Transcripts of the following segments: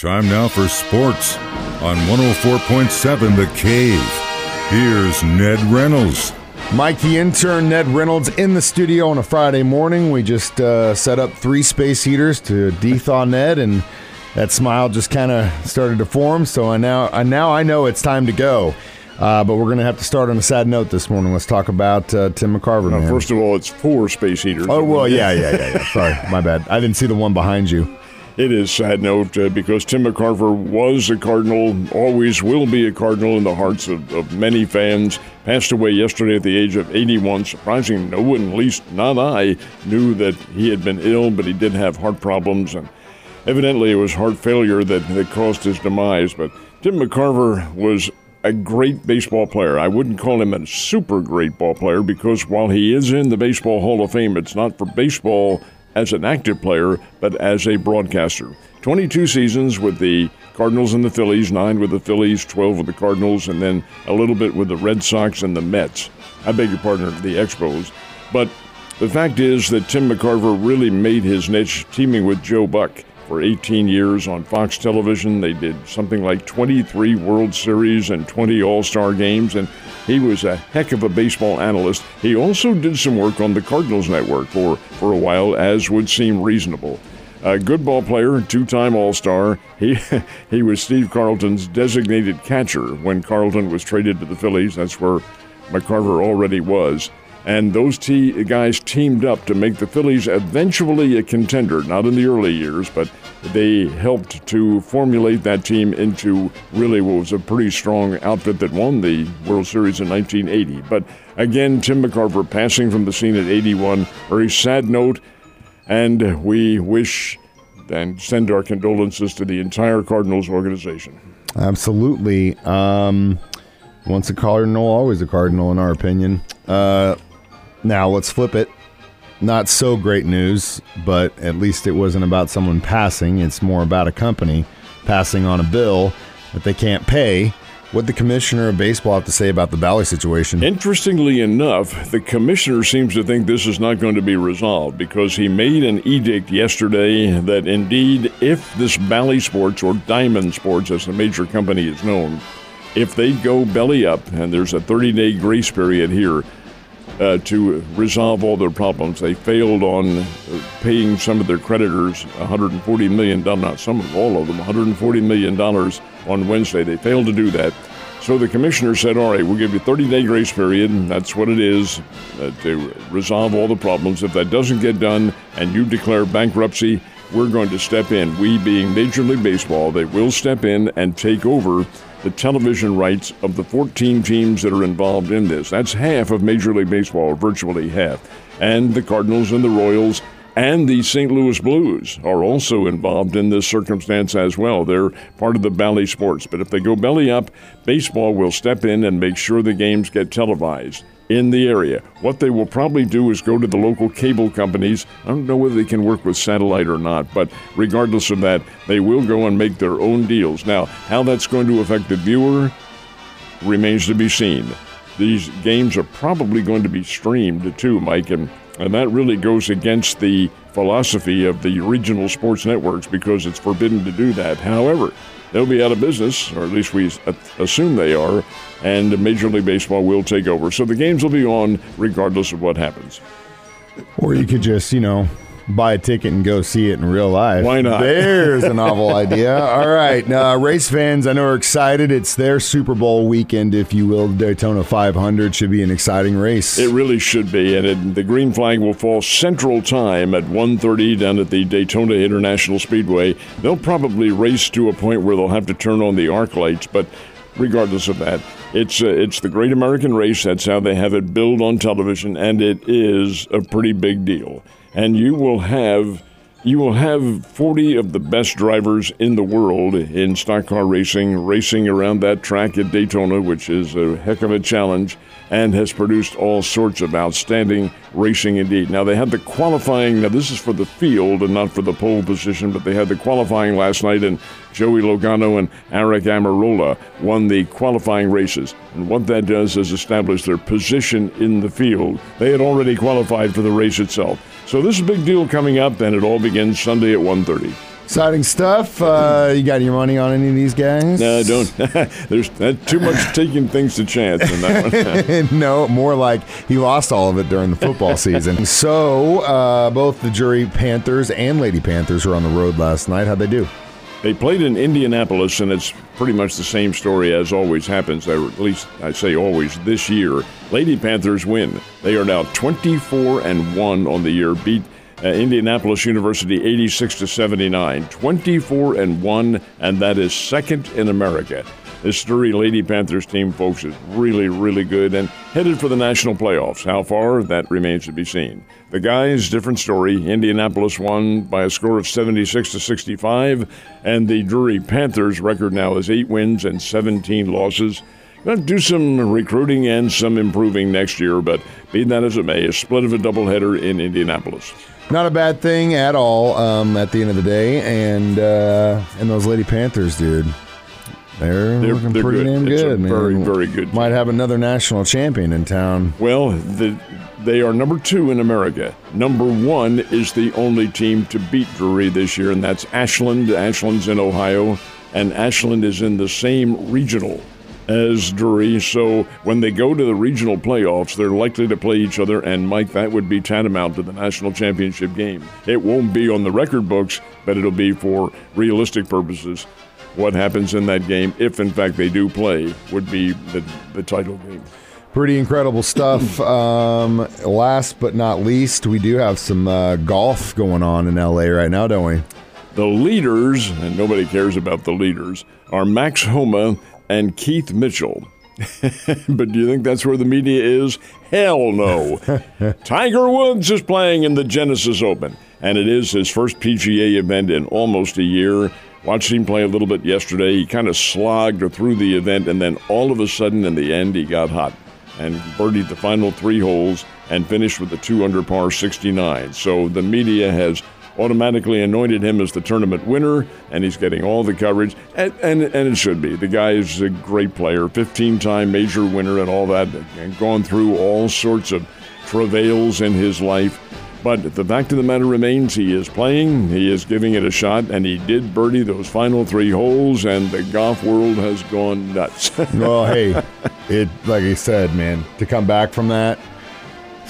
Time now for sports on 104.7 The Cave. Here's Ned Reynolds. Mike, the intern, Ned Reynolds, in the studio on a Friday morning. We just uh, set up three space heaters to dethaw Ned, and that smile just kind of started to form. So I now, I now I know it's time to go. Uh, but we're going to have to start on a sad note this morning. Let's talk about uh, Tim McCarver. Now, man. first of all, it's four space heaters. oh well, yeah, yeah, yeah, yeah. Sorry, my bad. I didn't see the one behind you. It is sad note uh, because Tim McCarver was a Cardinal, always will be a Cardinal in the hearts of, of many fans. Passed away yesterday at the age of 81. Surprising, no one, at least not I, knew that he had been ill, but he did have heart problems, and evidently it was heart failure that, that caused his demise. But Tim McCarver was a great baseball player. I wouldn't call him a super great ball player because while he is in the Baseball Hall of Fame, it's not for baseball as an active player, but as a broadcaster. 22 seasons with the Cardinals and the Phillies, nine with the Phillies, 12 with the Cardinals, and then a little bit with the Red Sox and the Mets. I beg your pardon, the Expos. But the fact is that Tim McCarver really made his niche teaming with Joe Buck for 18 years on Fox television. They did something like 23 World Series and 20 All Star games, and he was a heck of a baseball analyst. He also did some work on the Cardinals network for, for a while, as would seem reasonable. A good ball player, two-time All-Star. He he was Steve Carlton's designated catcher when Carlton was traded to the Phillies. That's where McCarver already was. And those t- guys teamed up to make the Phillies eventually a contender, not in the early years, but they helped to formulate that team into really what was a pretty strong outfit that won the World Series in 1980. But again, Tim McCarver passing from the scene at 81. Very sad note, and we wish and send our condolences to the entire Cardinals organization. Absolutely. Um, once a cardinal, always a cardinal, in our opinion. Uh, now let's flip it. Not so great news, but at least it wasn't about someone passing. It's more about a company passing on a bill that they can't pay. What the commissioner of baseball have to say about the Bally situation? Interestingly enough, the commissioner seems to think this is not going to be resolved because he made an edict yesterday that indeed, if this Bally Sports or Diamond Sports, as the major company is known, if they go belly up, and there's a 30 day grace period here uh, to resolve all their problems, they failed on uh, paying some of their creditors 140 million, not some of all of them, $140 million on Wednesday. They failed to do that. So the commissioner said, All right, we'll give you a 30 day grace period. That's what it is uh, to resolve all the problems. If that doesn't get done and you declare bankruptcy, we're going to step in. We, being Major League Baseball, they will step in and take over the television rights of the 14 teams that are involved in this. That's half of Major League Baseball, virtually half. And the Cardinals and the Royals and the St. Louis Blues are also involved in this circumstance as well. They're part of the Bally Sports. But if they go belly up, baseball will step in and make sure the games get televised in the area. What they will probably do is go to the local cable companies. I don't know whether they can work with satellite or not, but regardless of that, they will go and make their own deals. Now, how that's going to affect the viewer remains to be seen. These games are probably going to be streamed too, Mike, and, and that really goes against the philosophy of the regional sports networks because it's forbidden to do that. However, they'll be out of business, or at least we uh, assume they are, and Major League Baseball will take over. So the games will be on regardless of what happens. Or you could just, you know, buy a ticket and go see it in real life. Why not? There's a novel idea. All right. Now, race fans, I know are excited. It's their Super Bowl weekend, if you will. The Daytona 500 should be an exciting race. It really should be, and it, the green flag will fall Central Time at 1:30 down at the Daytona International Speedway. They'll probably race to a point where they'll have to turn on the arc lights, but regardless of that, it's uh, it's the Great American Race. That's how they have it billed on television, and it is a pretty big deal. And you will have you will have 40 of the best drivers in the world in stock car racing, racing around that track at Daytona, which is a heck of a challenge and has produced all sorts of outstanding racing indeed. Now, they had the qualifying, now, this is for the field and not for the pole position, but they had the qualifying last night, and Joey Logano and Aric Almirola won the qualifying races. And what that does is establish their position in the field. They had already qualified for the race itself. So this is a big deal coming up, and it all begins Sunday at 1.30. Exciting stuff. Uh, you got your money on any of these guys? No, I don't. There's too much taking things to chance in that one. no, more like he lost all of it during the football season. So, uh, both the Drury Panthers and Lady Panthers were on the road last night. How'd they do? They played in Indianapolis, and it's pretty much the same story as always happens, or at least I say always this year. Lady Panthers win. They are now 24 and 1 on the year, beat uh, Indianapolis University 86 to 79, 24 and 1, and that is second in America. This Drury Lady Panthers team, folks, is really, really good and headed for the national playoffs. How far, that remains to be seen. The guys, different story. Indianapolis won by a score of 76 to 65, and the Drury Panthers record now is eight wins and 17 losses. Going to do some recruiting and some improving next year, but be that as it may, a split of a doubleheader in Indianapolis. Not a bad thing at all um, at the end of the day, and uh, and those Lady Panthers, dude. They're, they're looking they're pretty good. damn good, man. Very, very good. Might have another national champion in town. Well, the, they are number two in America. Number one is the only team to beat Drury this year, and that's Ashland. Ashland's in Ohio, and Ashland is in the same regional as Drury. So when they go to the regional playoffs, they're likely to play each other. And Mike, that would be tantamount to the national championship game. It won't be on the record books, but it'll be for realistic purposes what happens in that game, if in fact they do play, would be the, the title game. Pretty incredible stuff. Um, last but not least, we do have some uh, golf going on in LA right now, don't we? The leaders, and nobody cares about the leaders, are Max Homa and Keith Mitchell. but do you think that's where the media is? Hell no. Tiger Woods is playing in the Genesis Open, and it is his first PGA event in almost a year. Watched him play a little bit yesterday. He kind of slogged through the event, and then all of a sudden, in the end, he got hot and birdied the final three holes and finished with a two under par 69. So the media has automatically anointed him as the tournament winner, and he's getting all the coverage, and, and, and it should be. The guy is a great player, 15 time major winner, and all that, and gone through all sorts of travails in his life but the fact of the matter remains, he is playing, he is giving it a shot, and he did birdie those final three holes, and the golf world has gone nuts. well, hey, it like I said, man, to come back from that,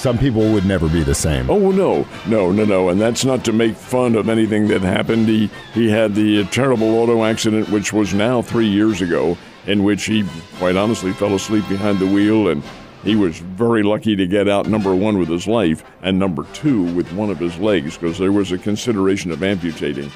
some people would never be the same. Oh no, no, no, no, and that's not to make fun of anything that happened. He he had the uh, terrible auto accident, which was now three years ago, in which he quite honestly fell asleep behind the wheel and he was very lucky to get out number one with his life and number two with one of his legs because there was a consideration of amputating.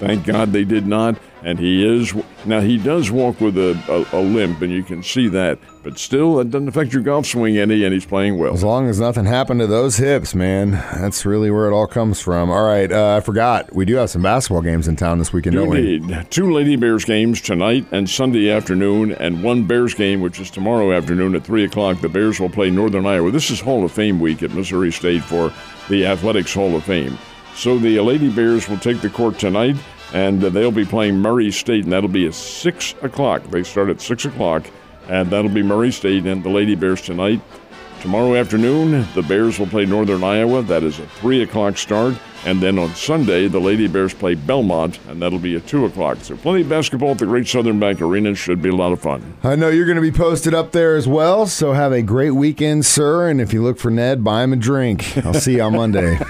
Thank God they did not. And he is now he does walk with a, a, a, limp, and you can see that. But still, it doesn't affect your golf swing any, and he's playing well. As long as nothing happened to those hips, man, that's really where it all comes from. All right, uh, I forgot we do have some basketball games in town this weekend, don't we? Two Lady Bears games tonight and Sunday afternoon, and one Bears game, which is tomorrow afternoon at three o'clock. The Bears will play Northern Iowa. This is Hall of Fame week at Missouri State for the Athletics Hall of Fame. So the Lady Bears will take the court tonight and they'll be playing Murray State, and that'll be at 6 o'clock. They start at 6 o'clock, and that'll be Murray State and the Lady Bears tonight. Tomorrow afternoon, the Bears will play Northern Iowa. That is a 3 o'clock start. And then on Sunday, the Lady Bears play Belmont, and that'll be at 2 o'clock. So plenty of basketball at the Great Southern Bank Arena. Should be a lot of fun. I know you're going to be posted up there as well, so have a great weekend, sir. And if you look for Ned, buy him a drink. I'll see you on Monday.